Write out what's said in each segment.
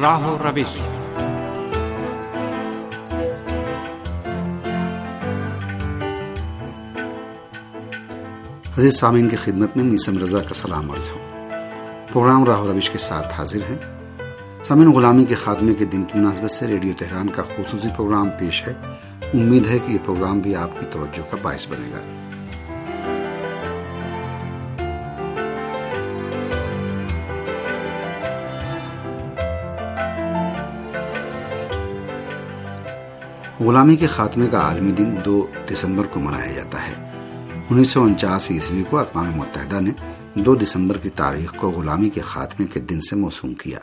راہ و روش عزیز سامعین کی خدمت میں میسم رضا کا سلام عرض ہوں۔ پروگرام راہ و روش کے ساتھ حاضر ہیں۔ سامعین غلامی کے خاتمے کے دن کی مناسبت سے ریڈیو تہران کا خصوصی پروگرام پیش ہے۔ امید ہے کہ یہ پروگرام بھی آپ کی توجہ کا باعث بنے گا۔ غلامی کے خاتمے کا عالمی دن دو دسمبر کو منایا جاتا ہے۔ انیس سو انچاس عیسوی کو اقوام متحدہ نے دو دسمبر کی تاریخ کو غلامی کے خاتمے کے دن سے موسوم کیا۔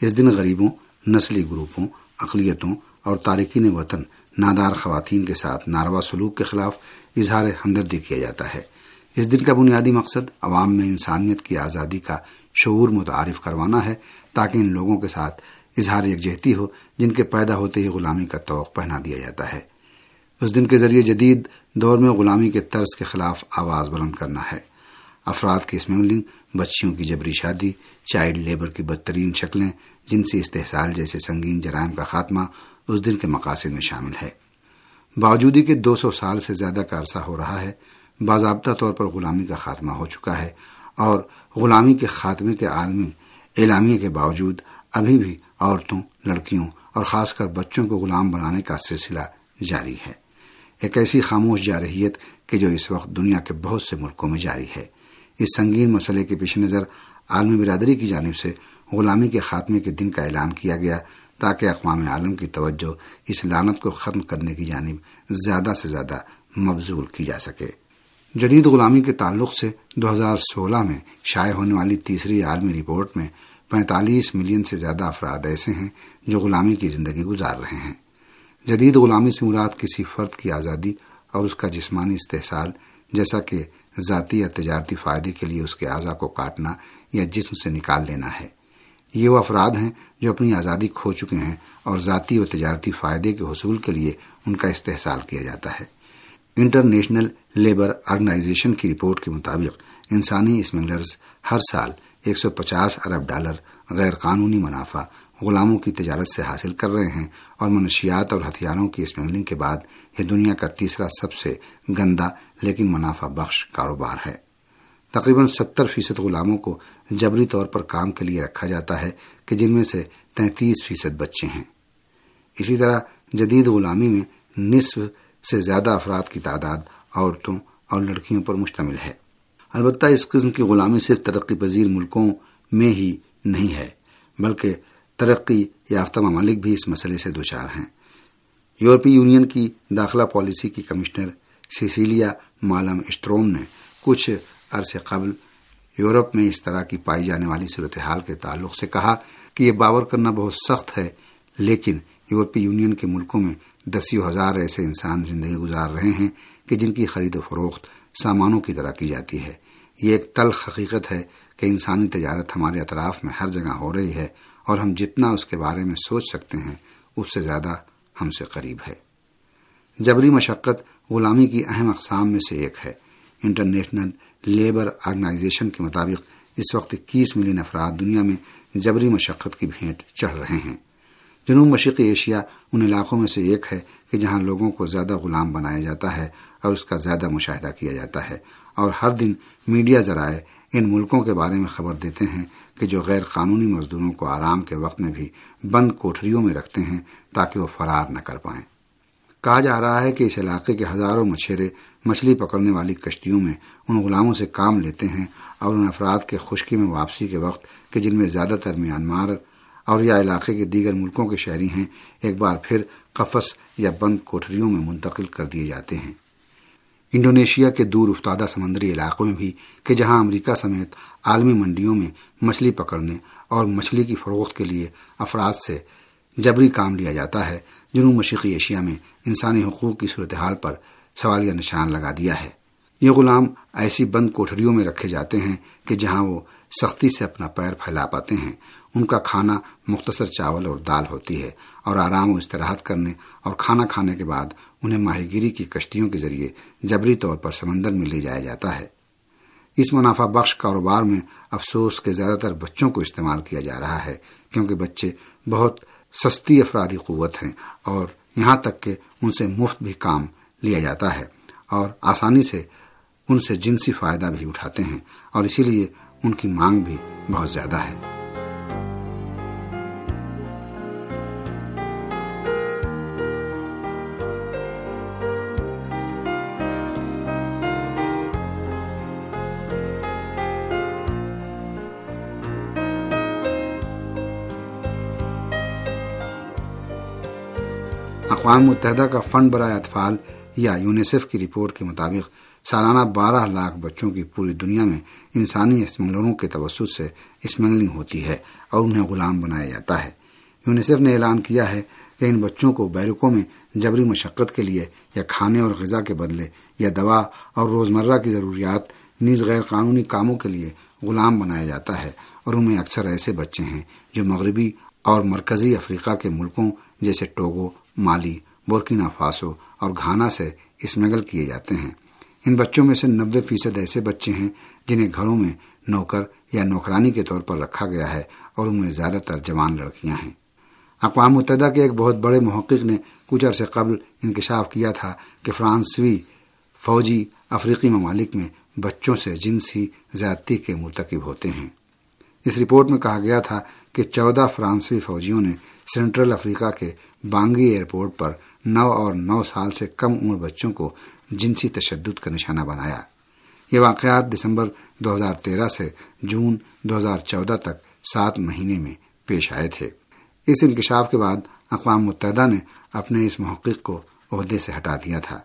اس دن غریبوں، نسلی گروپوں، اقلیتوں اور تارکین وطن، نادار خواتین کے ساتھ ناروا سلوک کے خلاف اظہار ہمدردی کیا جاتا ہے۔ اس دن کا بنیادی مقصد عوام میں انسانیت کی آزادی کا شعور متعارف کروانا ہے تاکہ ان لوگوں کے ساتھ اظہار یکجہتی ہو، جن کے پیدا ہوتے ہی غلامی کا توق پہنا دیا جاتا ہے۔ اس دن کے ذریعے جدید دور میں غلامی کے طرز کے خلاف آواز بلند کرنا ہے۔ افراد کی اسمگلنگ، بچیوں کی جبری شادی، چائلڈ لیبر کی بدترین شکلیں، جنسی استحصال جیسے سنگین جرائم کا خاتمہ اس دن کے مقاصد میں شامل ہے۔ باوجودی کے دو سو سال سے زیادہ کا عرصہ ہو رہا ہے، باضابطہ طور پر غلامی کا خاتمہ ہو چکا ہے اور غلامی کے خاتمے کے عالمی اعلامیے کے باوجود ابھی بھی عورتوں، لڑکیوں اور خاص کر بچوں کو غلام بنانے کا سلسلہ جاری ہے۔ ایک ایسی خاموش جارحیت کہ جو اس وقت دنیا کے بہت سے ملکوں میں جاری ہے۔ اس سنگین مسئلے کے پیش نظر عالمی برادری کی جانب سے غلامی کے خاتمے کے دن کا اعلان کیا گیا تاکہ اقوام عالم کی توجہ اس لانت کو ختم کرنے کی جانب زیادہ سے زیادہ مبزول کی جا سکے۔ جدید غلامی کے تعلق سے دو ہزار سولہ میں شائع ہونے والی تیسری عالمی رپورٹ میں پینتالیس ملین سے زیادہ افراد ایسے ہیں جو غلامی کی زندگی گزار رہے ہیں۔ جدید غلامی سے مراد کسی فرد کی آزادی اور اس کا جسمانی استحصال، جیسا کہ ذاتی یا تجارتی فائدے کے لیے اس کے اعضا کو کاٹنا یا جسم سے نکال لینا ہے۔ یہ وہ افراد ہیں جو اپنی آزادی کھو چکے ہیں اور ذاتی و تجارتی فائدے کے حصول کے لیے ان کا استحصال کیا جاتا ہے۔ انٹرنیشنل لیبر آرگنائزیشن کی رپورٹ کے مطابق انسانی اسمگلرز ہر سال ایک سو پچاس ارب ڈالر غیر قانونی منافع غلاموں کی تجارت سے حاصل کر رہے ہیں اور منشیات اور ہتھیاروں کی اسمگلنگ کے بعد یہ دنیا کا تیسرا سب سے گندا لیکن منافع بخش کاروبار ہے۔ تقریباً ستر فیصد غلاموں کو جبری طور پر کام کے لیے رکھا جاتا ہے کہ جن میں سے تینتیس فیصد بچے ہیں۔ اسی طرح جدید غلامی میں نصف سے زیادہ افراد کی تعداد عورتوں اور لڑکیوں پر مشتمل ہے۔ البتہ اس قسم کی غلامی صرف ترقی پذیر ملکوں میں ہی نہیں ہے، بلکہ ترقی یافتہ ممالک بھی اس مسئلے سے دوچار ہیں۔ یورپی یونین کی داخلہ پالیسی کی کمشنر سیسیلیا مالم اسٹروم نے کچھ عرصے قبل یورپ میں اس طرح کی پائی جانے والی صورتحال کے تعلق سے کہا کہ یہ باور کرنا بہت سخت ہے، لیکن یورپی یونین کے ملکوں میں دسیوں ہزار ایسے انسان زندگی گزار رہے ہیں کہ جن کی خرید و فروخت سامانوں کی طرح کی جاتی ہے۔ یہ ایک تلخ حقیقت ہے کہ انسانی تجارت ہمارے اطراف میں ہر جگہ ہو رہی ہے اور ہم جتنا اس کے بارے میں سوچ سکتے ہیں، اس سے زیادہ ہم سے قریب ہے۔ جبری مشقت غلامی کی اہم اقسام میں سے ایک ہے۔ انٹرنیشنل لیبر آرگنائزیشن کے مطابق اس وقت اکیس ملین افراد دنیا میں جبری مشقت کی بھینٹ چڑھ رہے ہیں۔ جنوب مشرقی ایشیا ان علاقوں میں سے ایک ہے کہ جہاں لوگوں کو زیادہ غلام بنایا جاتا ہے اور اس کا زیادہ مشاہدہ کیا جاتا ہے اور ہر دن میڈیا ذرائع ان ملکوں کے بارے میں خبر دیتے ہیں کہ جو غیر قانونی مزدوروں کو آرام کے وقت میں بھی بند کوٹریوں میں رکھتے ہیں تاکہ وہ فرار نہ کر پائیں۔ کہا جا رہا ہے کہ اس علاقے کے ہزاروں مچھیرے مچھلی پکڑنے والی کشتیوں میں ان غلاموں سے کام لیتے ہیں اور ان افراد کے خشکی میں واپسی کے وقت کہ جن میں زیادہ تر میانمار اور یا علاقے کے دیگر ملکوں کے شہری ہیں، ایک بار پھر قفس یا بند کوٹریوں میں منتقل کر دیے جاتے ہیں۔ انڈونیشیا کے دور افتادہ سمندری علاقوں میں بھی کہ جہاں امریکہ سمیت عالمی منڈیوں میں مچھلی پکڑنے اور مچھلی کی فروخت کے لیے افراد سے جبری کام لیا جاتا ہے، جنوب مشرقی ایشیا میں انسانی حقوق کی صورتحال پر سوالیہ نشان لگا دیا ہے۔ یہ غلام ایسی بند کوٹریوں میں رکھے جاتے ہیں کہ جہاں وہ سختی سے اپنا پیر پھیلا پاتے ہیں۔ ان کا کھانا مختصر چاول اور دال ہوتی ہے اور آرام و استراحت کرنے اور کھانا کھانے کے بعد انہیں ماہی گیری کی کشتیوں کے ذریعے جبری طور پر سمندر میں لے جایا جاتا ہے۔ اس منافع بخش کاروبار میں افسوس کے زیادہ تر بچوں کو استعمال کیا جا رہا ہے، کیونکہ بچے بہت سستی افرادی قوت ہیں اور یہاں تک کہ ان سے مفت بھی کام لیا جاتا ہے اور آسانی سے ان سے جنسی فائدہ بھی اٹھاتے ہیں اور اسی لیے ان کی مانگ بھی بہت زیادہ ہے۔ اقوام متحدہ کا فنڈ برائے اطفال یا یونیسیف کی رپورٹ کے مطابق سالانہ بارہ لاکھ بچوں کی پوری دنیا میں انسانی اسمگلروں کے توسط سے اسمگلنگ ہوتی ہے اور انہیں غلام بنایا جاتا ہے۔ یونیسیف نے اعلان کیا ہے کہ ان بچوں کو بیرکوں میں جبری مشقت کے لیے یا کھانے اور غذا کے بدلے یا دوا اور روزمرہ کی ضروریات نیز غیر قانونی کاموں کے لیے غلام بنایا جاتا ہے اور ان میں اکثر ایسے بچے ہیں جو مغربی اور مرکزی افریقہ کے ملکوں جیسے ٹوگو مالی، بورکینا، فاسو اور گھانا سے اسمگل کیے جاتے ہیں۔ ان بچوں میں سے نوے فیصد ایسے بچے ہیں جنہیں گھروں میں نوکر یا نوکرانی کے طور پر رکھا گیا ہے اور ان میں زیادہ تر جوان لڑکیاں ہیں۔ اقوام متحدہ کے ایک بہت بڑے محقق نے کچھ عرصے قبل انکشاف کیا تھا کہ فرانسوی فوجی افریقی ممالک میں بچوں سے جنسی زیادتی کے مرتکب ہوتے ہیں۔ اس رپورٹ میں کہا گیا تھا کہ چودہ فرانسوی فوجیوں نے سینٹرل افریقہ کے بانگی ایئرپورٹ پر نو اور نو سال سے کم عمر بچوں کو جنسی تشدد کا نشانہ بنایا۔ یہ واقعات دسمبر دو ہزار تیرہ سے جون دو ہزار چودہ تک سات مہینے میں پیش آئے تھے۔ اس انکشاف کے بعد اقوام متحدہ نے اپنے اس محقق کو عہدے سے ہٹا دیا تھا۔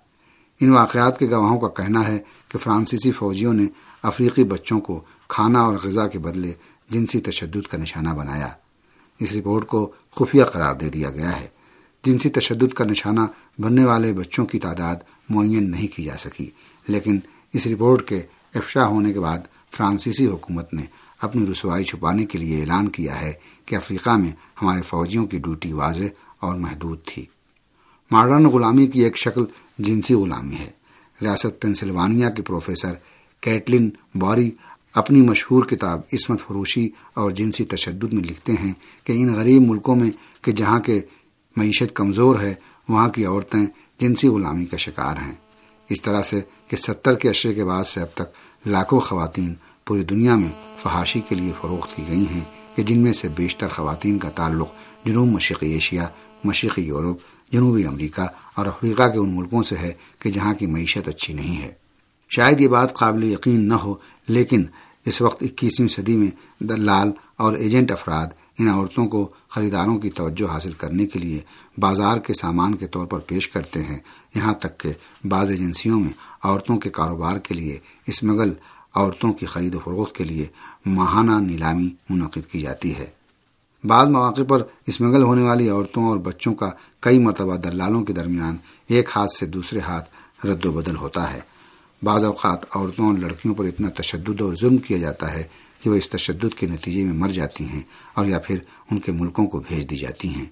ان واقعات کے گواہوں کا کہنا ہے کہ فرانسیسی فوجیوں نے افریقی بچوں کو کھانا اور غذا کے بدلے جنسی تشدد کا نشانہ بنایا۔ اس رپورٹ کو خفیہ قرار دے دیا گیا ہے۔ جنسی تشدد کا نشانہ بننے والے بچوں کی تعداد معین نہیں کی جا سکی۔ لیکن اس رپورٹ کے افشا ہونے کے بعد فرانسیسی حکومت نے اپنی رسوائی چھپانے کے لیے اعلان کیا ہے کہ افریقہ میں ہمارے فوجیوں کی ڈیوٹی واضح اور محدود تھی۔ ماڈرن غلامی کی ایک شکل جنسی غلامی ہے۔ ریاست پینسلوانیا کے پروفیسر کیٹلن بوری اپنی مشہور کتاب عصمت فروشی اور جنسی تشدد میں لکھتے ہیں کہ ان غریب ملکوں میں کہ جہاں کے معیشت کمزور ہے، وہاں کی عورتیں جنسی غلامی کا شکار ہیں۔ اس طرح سے کہ ستر کے اشرے کے بعد سے اب تک لاکھوں خواتین پوری دنیا میں فحاشی کے لیے فروخت کی گئی ہیں کہ جن میں سے بیشتر خواتین کا تعلق جنوب مشرقی ایشیا، مشرقی یورپ، جنوبی امریکہ اور افریقہ کے ان ملکوں سے ہے کہ جہاں کی معیشت اچھی نہیں ہے۔ شاید یہ بات قابل یقین نہ ہو لیکن اس وقت اکیسویں صدی میں دلال اور ایجنٹ افراد ان عورتوں کو خریداروں کی توجہ حاصل کرنے کے لیے بازار کے سامان کے طور پر پیش کرتے ہیں۔ یہاں تک کہ بعض ایجنسیوں میں عورتوں کے کاروبار کے لیے اسمگل عورتوں کی خرید و فروخت کے لیے ماہانہ نیلامی منعقد کی جاتی ہے۔ بعض مواقع پر اسمگل ہونے والی عورتوں اور بچوں کا کئی مرتبہ دلالوں کے درمیان ایک ہاتھ سے دوسرے ہاتھ رد و بدل ہوتا ہے۔ بعض اوقات عورتوں اور لڑکیوں پر اتنا تشدد اور ظلم کیا جاتا ہے کہ وہ اس تشدد کے نتیجے میں مر جاتی ہیں اور یا پھر ان کے ملکوں کو بھیج دی جاتی ہیں۔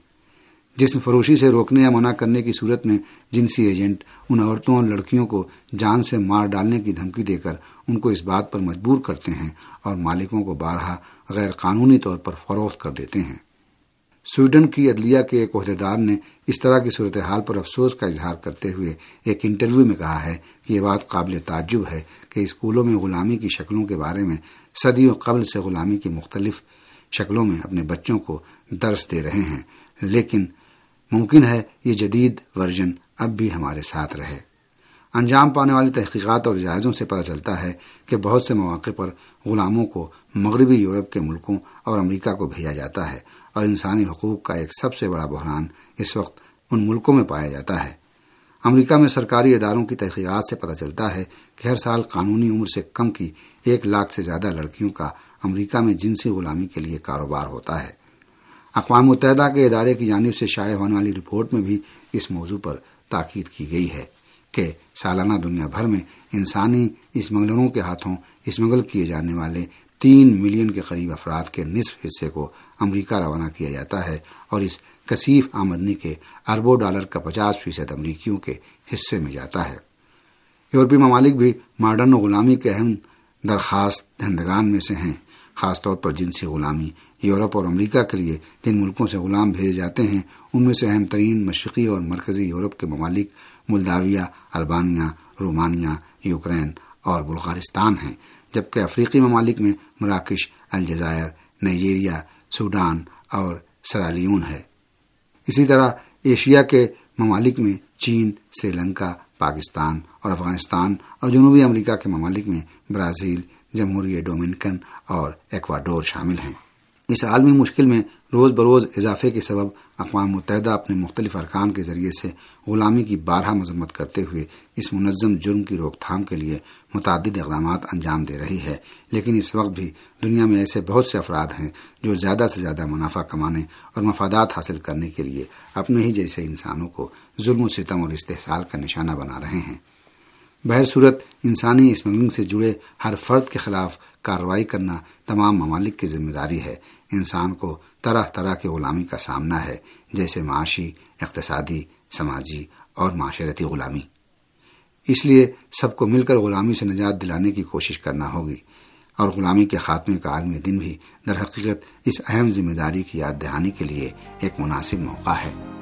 جسم فروشی سے روکنے یا منع کرنے کی صورت میں جنسی ایجنٹ ان عورتوں اور لڑکیوں کو جان سے مار ڈالنے کی دھمکی دے کر ان کو اس بات پر مجبور کرتے ہیں اور مالکوں کو بارہا غیر قانونی طور پر فروخت کر دیتے ہیں۔ سویڈن کی عدلیہ کے ایک عہدیدار نے اس طرح کی صورتحال پر افسوس کا اظہار کرتے ہوئے ایک انٹرویو میں کہا ہے کہ یہ بات قابل تعجب ہے کہ اسکولوں میں غلامی کی شکلوں کے بارے میں صدیوں قبل سے غلامی کی مختلف شکلوں میں اپنے بچوں کو درس دے رہے ہیں، لیکن ممکن ہے یہ جدید ورژن اب بھی ہمارے ساتھ رہے۔ انجام پانے والی تحقیقات اور جائزوں سے پتہ چلتا ہے کہ بہت سے مواقع پر غلاموں کو مغربی یورپ کے ملکوں اور امریکہ کو بھیجا جاتا ہے اور انسانی حقوق کا ایک سب سے بڑا بحران اس وقت ان ملکوں میں پایا جاتا ہے۔ امریکہ میں سرکاری اداروں کی تحقیقات سے پتہ چلتا ہے کہ ہر سال قانونی عمر سے کم کی ایک لاکھ سے زیادہ لڑکیوں کا امریکہ میں جنسی غلامی کے لیے کاروبار ہوتا ہے۔ اقوام متحدہ کے ادارے کی جانب سے شائع ہونے والی رپورٹ میں بھی اس موضوع پر تاکید کی گئی ہے۔ کہ سالانہ دنیا بھر میں انسانی اسمگلروں کے ہاتھوں اسمگل کیے جانے والے تین ملین کے قریب افراد کے نصف حصے کو امریکہ روانہ کیا جاتا ہے اور اس کثیف آمدنی کے اربوں ڈالر کا پچاس فیصد امریکیوں کے حصے میں جاتا ہے۔ یورپی ممالک بھی ماڈرن غلامی کے اہم درخواست دہندگان میں سے ہیں، خاص طور پر جنسی غلامی۔ یورپ اور امریکہ کے لیے جن ملکوں سے غلام بھیجے جاتے ہیں، ان میں سے اہم ترین مشرقی اور مرکزی یورپ کے ممالک ملداویہ البانیہ، رومانیہ، یوکرین اور بلغارستان ہیں، جبکہ افریقی ممالک میں مراکش، الجزائر، نائجیریا، سوڈان اور سرالیون ہے۔ اسی طرح ایشیا کے ممالک میں چین، سری لنکا، پاکستان اور افغانستان اور جنوبی امریکہ کے ممالک میں برازیل، جمہوریہ ڈومنکن اور ایکواڈور شامل ہیں۔ اس عالمی مشکل میں روز بروز اضافے کے سبب اقوام متحدہ اپنے مختلف ارکان کے ذریعے سے غلامی کی بارہ مذمت کرتے ہوئے اس منظم جرم کی روک تھام کے لیے متعدد اقدامات انجام دے رہی ہے۔ لیکن اس وقت بھی دنیا میں ایسے بہت سے افراد ہیں جو زیادہ سے زیادہ منافع کمانے اور مفادات حاصل کرنے کے لیے اپنے ہی جیسے انسانوں کو ظلم و ستم اور استحصال کا نشانہ بنا رہے ہیں۔ بہر صورت انسانی اسمگلنگ سے جڑے ہر فرد کے خلاف کارروائی کرنا تمام ممالک کی ذمہ داری ہے۔ انسان کو طرح طرح کے غلامی کا سامنا ہے، جیسے معاشی، اقتصادی، سماجی اور معاشرتی غلامی۔ اس لیے سب کو مل کر غلامی سے نجات دلانے کی کوشش کرنا ہوگی۔ اور غلامی کے خاتمے کا عالمی دن بھی در حقیقت اس اہم ذمہ داری کی یاد دہانی کے لیے ایک مناسب موقع ہے۔